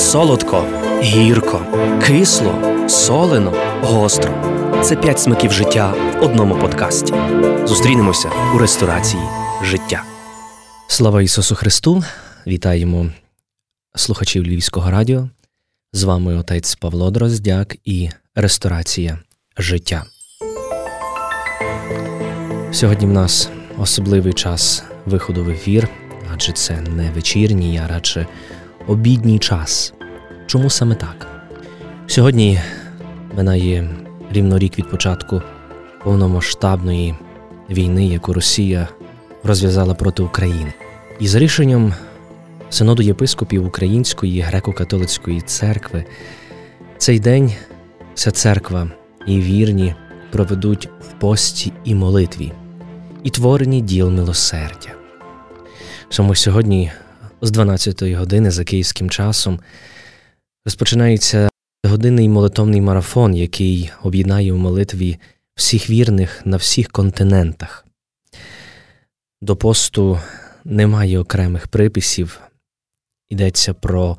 солодко, гірко, кисло, солено, гостро. Це п'ять смаків життя в одному подкасті. Зустрінемося у ресторації життя. Слава Ісусу Христу! Вітаємо слухачів Львівського радіо. З вами отець Павло Дроздяк і ресторація життя. Сьогодні в нас особливий час виходу в ефір, адже це не вечірній, а радше обідній час. Чому саме так? Сьогодні минає рівно рік від початку повномасштабної війни, яку Росія розв'язала проти України. І за рішенням синоду єпископів Української греко-католицької церкви цей день вся церква і вірні проведуть в пості і молитві, і творенні діл милосердя. Саме сьогодні з 12-ї години за київським часом розпочинається годинний молитовний марафон, який об'єднає в молитві всіх вірних на всіх континентах. До посту немає окремих приписів, йдеться про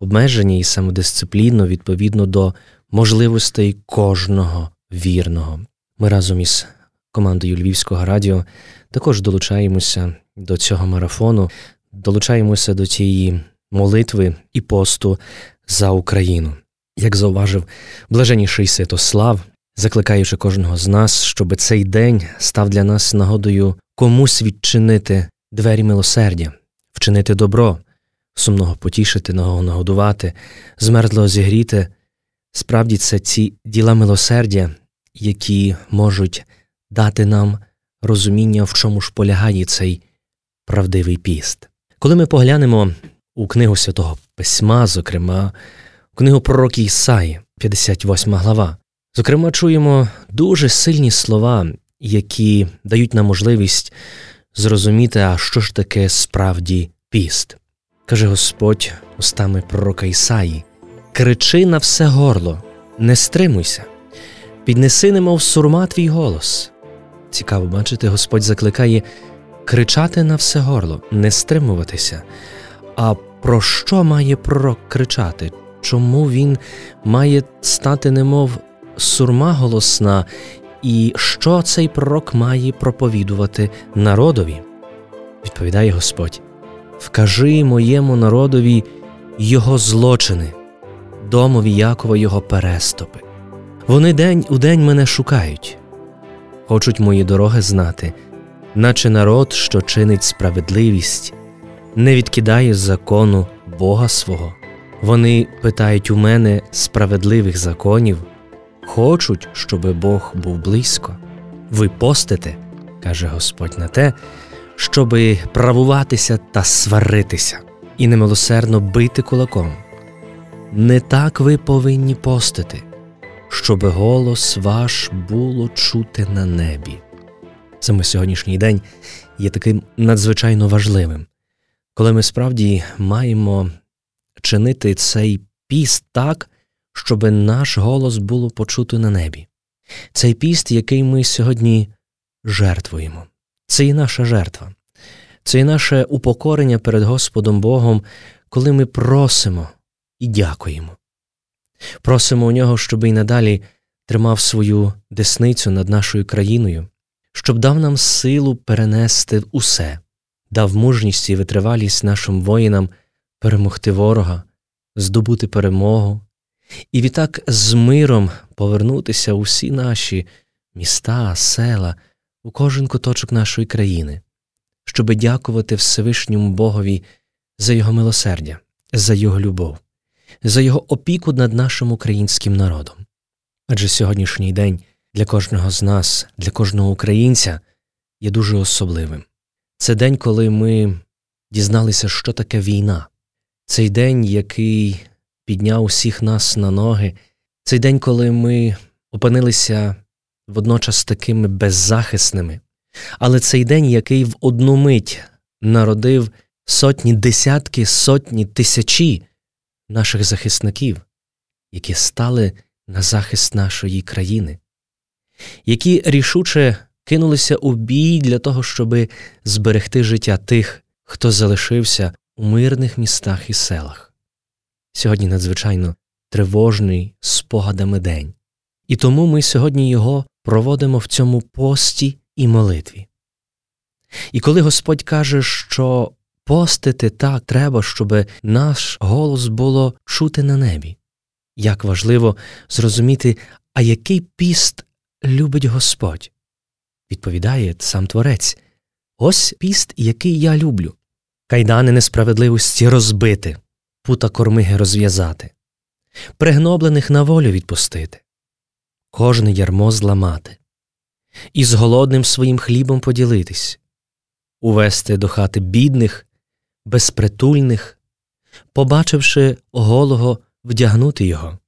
обмеження і самодисципліну відповідно до можливостей кожного вірного. Ми разом із командою Львівського радіо також долучаємося до цього марафону, долучаємося до цієї молитви і посту за Україну. Як зауважив блаженніший Святослав, закликаючи кожного з нас, щоб цей день став для нас нагодою комусь відчинити двері милосердя, вчинити добро, сумного потішити, ногого нагодувати, змерзлого зігріти. Справді це ці діла милосердя, які можуть дати нам розуміння, в чому ж полягає цей правдивий піст. Коли ми поглянемо у книгу святого Письма, зокрема, у книгу пророки Ісаї, 58 глава, зокрема, чуємо дуже сильні слова, які дають нам можливість зрозуміти, а що ж таке справді піст. Каже Господь устами пророка Ісаї: Кричи на все горло, не стримуйся, піднеси, немов сурма твій голос. Цікаво бачити, Господь закликає кричати на все горло, не стримуватися. А про що має пророк кричати? Чому він має стати, немов сурма голосна, і що цей пророк має проповідувати народові? Відповідає Господь: Вкажи моєму народові його злочини, домові Якова його переступи. Вони день у день мене шукають, хочуть мої дороги знати наче народ, що чинить справедливість, не відкидає закону Бога свого. Вони питають у мене справедливих законів, хочуть, щоби Бог був близько. Ви постите, каже Господь, на те, щоби правуватися та сваритися, і немилосердно бити кулаком. Не так ви повинні постити, щоби голос ваш було чути на небі саме сьогоднішній день є таким надзвичайно важливим, коли ми справді маємо чинити цей піст так, щоб наш голос було почуто на небі. Цей піст, який ми сьогодні жертвуємо, це і наша жертва, це і наше упокорення перед Господом Богом, коли ми просимо і дякуємо. Просимо у нього, щоб і надалі тримав свою десницю над нашою країною, щоб дав нам силу перенести усе, дав мужність і витривалість нашим воїнам перемогти ворога, здобути перемогу, і відтак з миром повернутися у всі наші міста, села, у кожен куточок нашої країни, щоби дякувати Всевишньому Богові за Його милосердя, за Його любов, за Його опіку над нашим українським народом. Адже сьогоднішній день для кожного з нас, для кожного українця є дуже особливим. Це день, коли ми дізналися, що таке війна, цей день, який підняв усіх нас на ноги, цей день, коли ми опинилися водночас такими беззахисними, але цей день, який в одну мить народив сотні, десятки, сотні, тисячі наших захисників, які стали на захист нашої країни які рішуче кинулися у бій для того, щоби зберегти життя тих, хто залишився у мирних містах і селах. сьогодні надзвичайно тривожний спогадами день. І тому ми сьогодні його проводимо в цьому пості і молитві. І коли Господь каже, що постити так треба, щоб наш голос було чути на небі, як важливо зрозуміти, а який піст любить Господь, відповідає сам Творець. Ось піст, який я люблю, кайдани несправедливості розбити, пута кормиги розв'язати, пригноблених на волю відпустити, кожне ярмо зламати, і з голодним своїм хлібом поділитись, увести до хати бідних, безпритульних, побачивши голого, вдягнути його,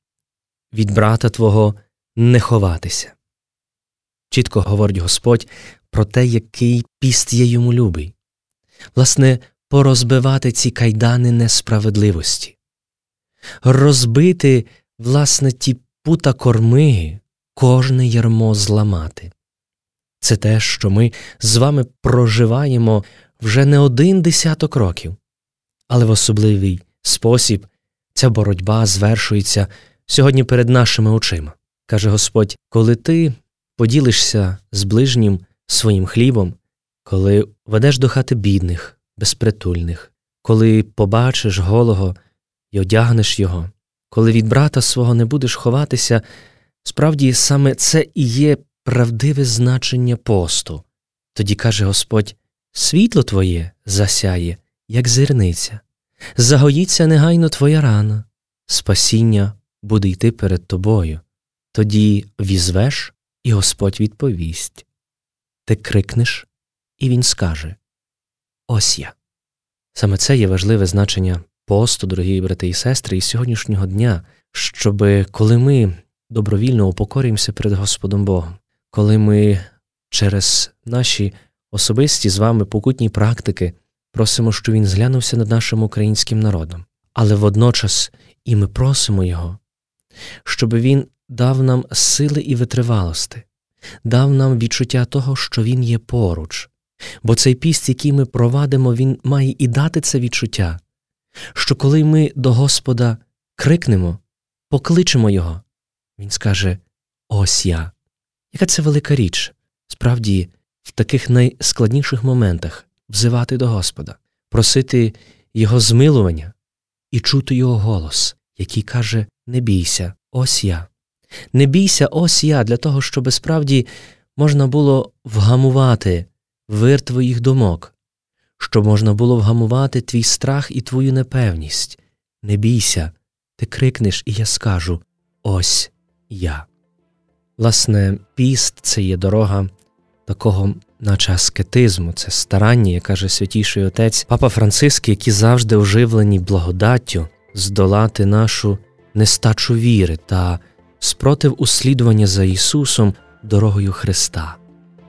від брата Твого не ховатися. Чітко говорить Господь про те, який піст є йому любий, власне, порозбивати ці кайдани несправедливості, розбити, власне, ті пута кормиги, кожне ярмо зламати. Це те, що ми з вами проживаємо вже не один десяток років, але в особливий спосіб ця боротьба звершується сьогодні перед нашими очима. Каже Господь, коли ти поділишся з ближнім своїм хлібом, коли ведеш до хати бідних, безпритульних, коли побачиш голого і одягнеш його, коли від брата свого не будеш ховатися, справді саме це і є правдиве значення посту. Тоді каже Господь світло твоє засяє, як зірниця, загоїться негайно твоя рана, спасіння буде йти перед тобою. Тоді візвеш, і Господь відповість Ти крикнеш, і Він скаже Ось я. Саме це є важливе значення посту, дорогі брати і сестри, і сьогоднішнього дня, щоб коли ми добровільно упокорюємося перед Господом Богом, коли ми через наші особисті з вами покутні практики просимо, щоб він зглянувся над нашим українським народом, але водночас і ми просимо Його, щоб він дав нам сили і витривалості, дав нам відчуття того, що Він є поруч, бо цей піст, який ми провадимо, він має і дати це відчуття, що коли ми до Господа крикнемо, покличемо Його, Він скаже Ось я. Яка це велика річ, справді, в таких найскладніших моментах взивати до Господа, просити Його змилування і чути Його голос, який каже Не бійся, ось я. Не бійся, ось я, для того, щоб справді можна було вгамувати вир твоїх думок, щоб можна було вгамувати твій страх і твою непевність. Не бійся, ти крикнеш, і я скажу Ось я. Власне, піст це є дорога такого, наче аскетизму, це старання, як каже святіший отець Папа Франциск, які завжди оживлені благодаттю здолати нашу нестачу віри та спротив услідування за Ісусом дорогою Христа.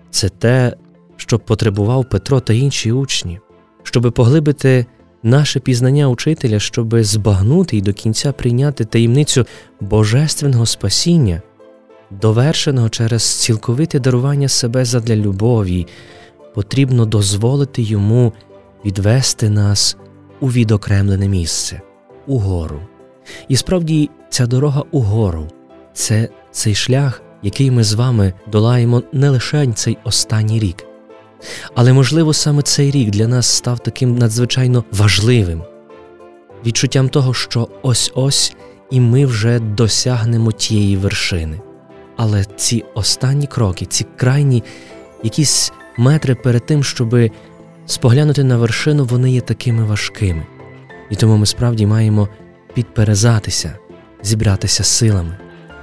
Це те, що потребував Петро та інші учні, щоби поглибити наше пізнання учителя, щоби збагнути і до кінця прийняти таємницю божественного спасіння, довершеного через цілковите дарування себе задля любові, потрібно дозволити йому відвести нас у відокремлене місце, угору. І справді ця дорога угору це цей шлях, який ми з вами долаємо не лише цей останній рік. Але, можливо, саме цей рік для нас став таким надзвичайно важливим, відчуттям того, що ось ось і ми вже досягнемо тієї вершини. Але ці останні кроки, ці крайні якісь метри перед тим, щоб споглянути на вершину, вони є такими важкими. І тому ми справді маємо підперезатися, зібратися силами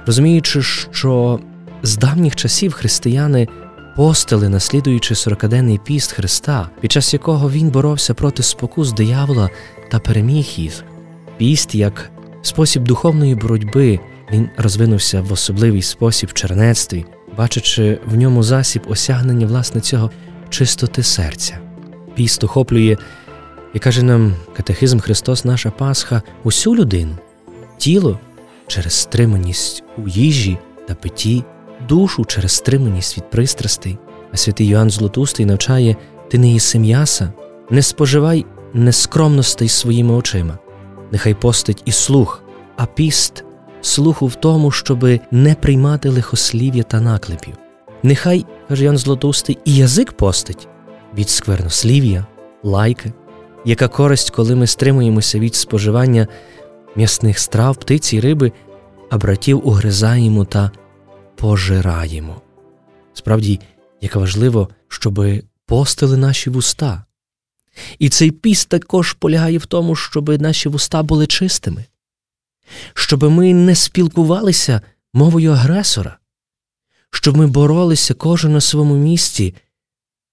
розуміючи, що з давніх часів християни постили, наслідуючи сорокаденний піст Христа, під час якого він боровся проти спокус диявола та переміг їх. Піст як спосіб духовної боротьби він розвинувся в особливий спосіб в чернецтві, бачачи в ньому засіб осягнення власне цього чистоти серця. Піст охоплює, і каже нам катехизм Христос, наша Пасха, усю людину, тіло через стриманість у їжі та питті, душу через стриманість від пристрастей, а святий Йоанн Злотустий навчає ти не їси м'яса, не споживай нескромностей своїми очима, нехай постить і слух, а піст слуху в тому, щоби не приймати лихослів'я та наклепів. Нехай, каже Ян Злотустий, і язик постить від сквернослів'я, лайки, яка користь, коли ми стримуємося від споживання м'ясних страв, птиці й риби, а братів угризаємо та пожираємо. Справді, як важливо, щоби постили наші вуста. І цей піст також полягає в тому, щоб наші вуста були чистими, щоб ми не спілкувалися мовою агресора, щоб ми боролися кожен на своєму місці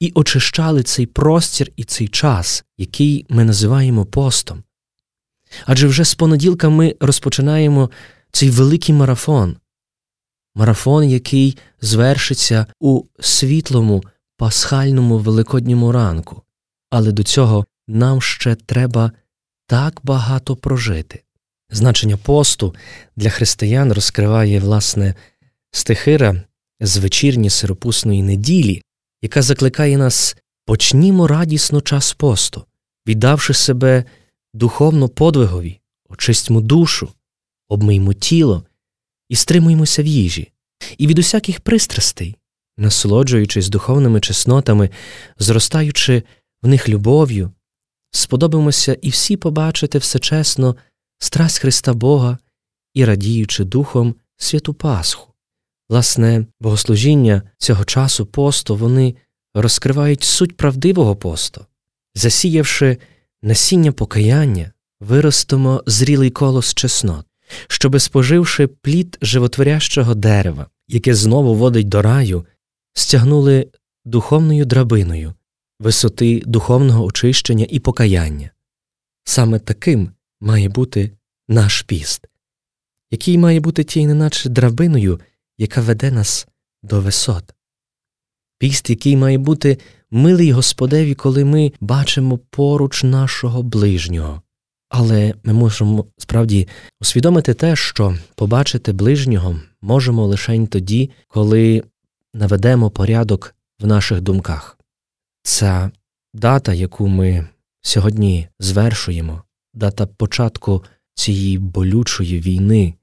і очищали цей простір і цей час, який ми називаємо постом. Адже вже з понеділка ми розпочинаємо цей великий марафон, марафон, який звершиться у світлому пасхальному великодньому ранку, але до цього нам ще треба так багато прожити. Значення посту для християн розкриває власне стихира з вечірні сиропусної неділі, яка закликає нас почнімо радісно час посту, віддавши себе духовно подвигові, очистьмо душу, обмиймо тіло і стримуємося в їжі, і від усяких пристрастей, насолоджуючись духовними чеснотами, зростаючи в них любов'ю, сподобаємося і всі побачити все чесно страсть Христа Бога і радіючи Духом святу Пасху. Власне, богослужіння цього часу посту вони розкривають суть правдивого посту, засіявши насіння покаяння, виростимо зрілий колос чеснот, щоби, споживши плід животворящого дерева, яке знову водить до раю, стягнули духовною драбиною висоти духовного очищення і покаяння. Саме таким має бути наш піст, який має бути тією неначе драбиною, яка веде нас до висот. Піст, який має бути милий Господеві, коли ми бачимо поруч нашого ближнього. Але ми можемо справді усвідомити те, що побачити ближнього можемо лише тоді, коли наведемо порядок в наших думках. Ця дата, яку ми сьогодні звершуємо, дата початку цієї болючої війни,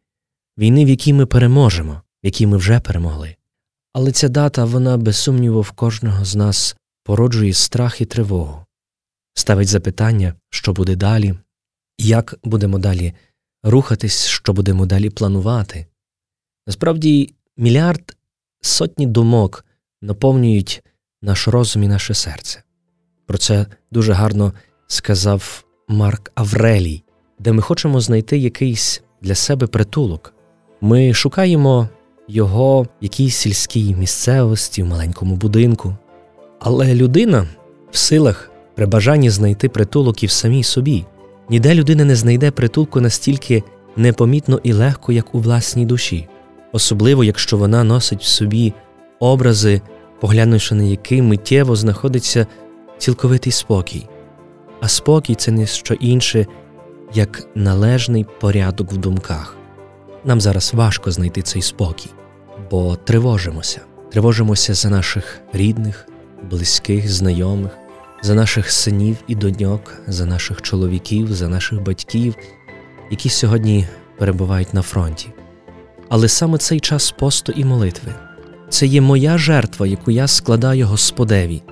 війни, в якій ми переможемо, в якій ми вже перемогли. Але ця дата, вона, без сумніву, в кожного з нас породжує страх і тривогу, ставить запитання, що буде далі, як будемо далі рухатись, що будемо далі планувати. Насправді, мільярд сотні думок наповнюють наш розум і наше серце. Про це дуже гарно сказав Марк Аврелій, де ми хочемо знайти якийсь для себе притулок. Ми шукаємо його в якійсь сільській місцевості, в маленькому будинку. Але людина в силах при бажанні знайти притулок і в самій собі. Ніде людина не знайде притулку настільки непомітно і легко, як у власній душі, особливо якщо вона носить в собі образи, поглянувши на які миттєво знаходиться цілковитий спокій. А спокій це не що інше, як належний порядок в думках. Нам зараз важко знайти цей спокій, бо тривожимося, тривожимося за наших рідних, близьких, знайомих, за наших синів і доньок, за наших чоловіків, за наших батьків, які сьогодні перебувають на фронті. Але саме цей час посту і молитви це є моя жертва, яку я складаю Господеві,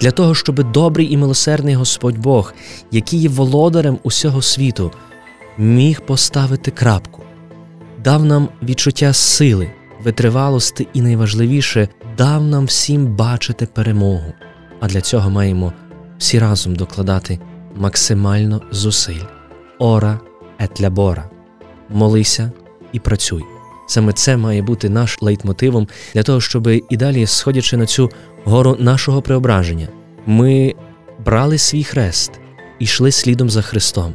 для того, щоб добрий і милосердний Господь Бог, який є володарем усього світу, міг поставити крапку, дав нам відчуття сили, витривалості і найважливіше дав нам всім бачити перемогу. А для цього маємо всі разом докладати максимально зусиль. Ора ет лябора. Молися і працюй. Саме це має бути наш лейтмотивом для того, щоб і далі, сходячи на цю гору нашого преображення, ми брали свій хрест і йшли слідом за Христом,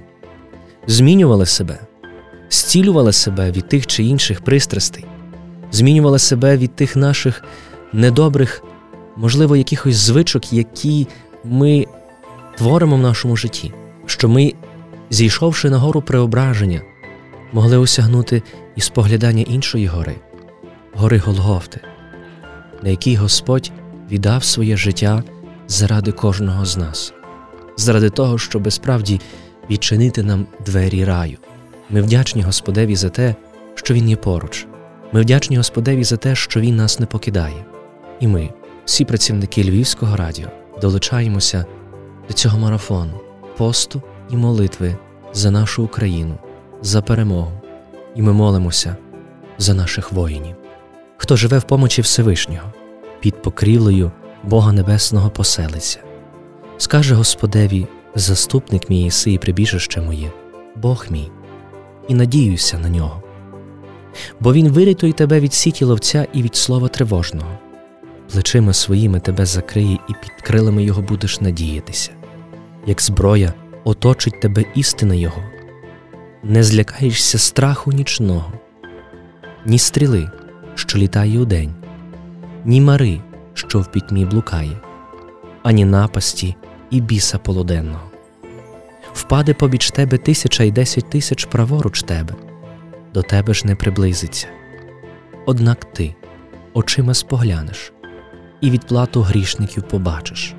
змінювали себе, зцілювали себе від тих чи інших пристрастей, змінювали себе від тих наших недобрих, можливо, якихось звичок, які ми творимо в нашому житті, що ми, зійшовши на гору преображення, могли осягнути і споглядання іншої гори, гори Голгофти, на якій Господь віддав своє життя заради кожного з нас, заради того, щоб справді відчинити нам двері раю. Ми вдячні Господеві за те, що Він є поруч. Ми вдячні Господеві за те, що Він нас не покидає. І ми, всі працівники Львівського радіо, долучаємося до цього марафону, посту і молитви за нашу Україну, за перемогу. І ми молимося за наших воїнів, хто живе в помочі Всевишнього, під покрівлею Бога Небесного поселиться. Скаже Господеві, заступник мій єси і прибіжище моє, Бог мій, і надіюся на нього. Бо Він вирятує тебе від сіті ловця і від слова тривожного, плечима своїми тебе закриє, і під крилами Його будеш надіятися, як зброя оточить тебе істина Його, не злякаєшся страху нічного, ні стріли, що літає удень, ні мари, що в пітьмі блукає, ані напасті і біса полуденного. Впаде побіч тебе тисяча й десять тисяч праворуч тебе, до тебе ж не приблизиться. Однак ти очима споглянеш і відплату грішників побачиш.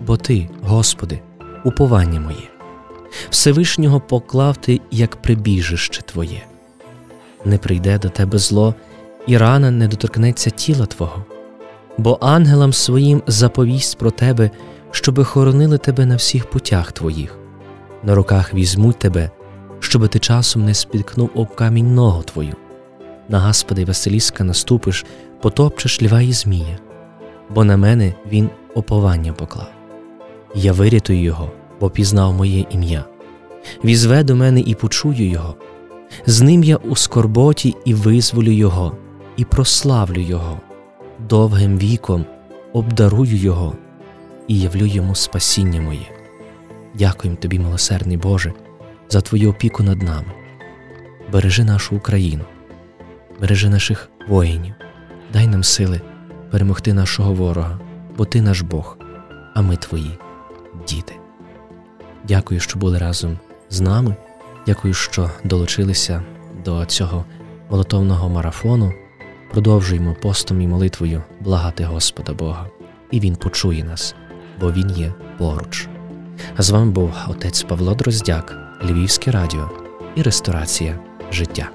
Бо ти, Господи, уповання моє, Всевишнього поклав ти як прибіжище Твоє, не прийде до тебе зло, і рана не доторкнеться тіла Твого, бо ангелам своїм заповість про тебе, щоби хоронили тебе на всіх путях твоїх, на руках візьмуть тебе, щоби ти часом не спіткнув об камінь ногу твою. На Господи Василіска наступиш, потопчеш льва і змія, бо на мене він оповання поклав. Я вирятую його, бо пізнав моє ім'я. Візве до мене і почую його. З ним я у скорботі і визволю його, і прославлю його, довгим віком обдарую його і явлю йому спасіння моє. Дякуємо тобі, милосердний Боже, за Твою опіку над нами. Бережи нашу Україну, бережи наших воїнів, дай нам сили перемогти нашого ворога, бо Ти наш Бог, а ми Твої діти. Дякую, що були разом з нами. Дякую, що долучилися до цього молотовного марафону. Продовжуємо постом і молитвою благати Господа Бога, і Він почує нас, бо Він є поруч. А з вами був отець Павло Дроздяк, Львівське радіо і ресторація життя.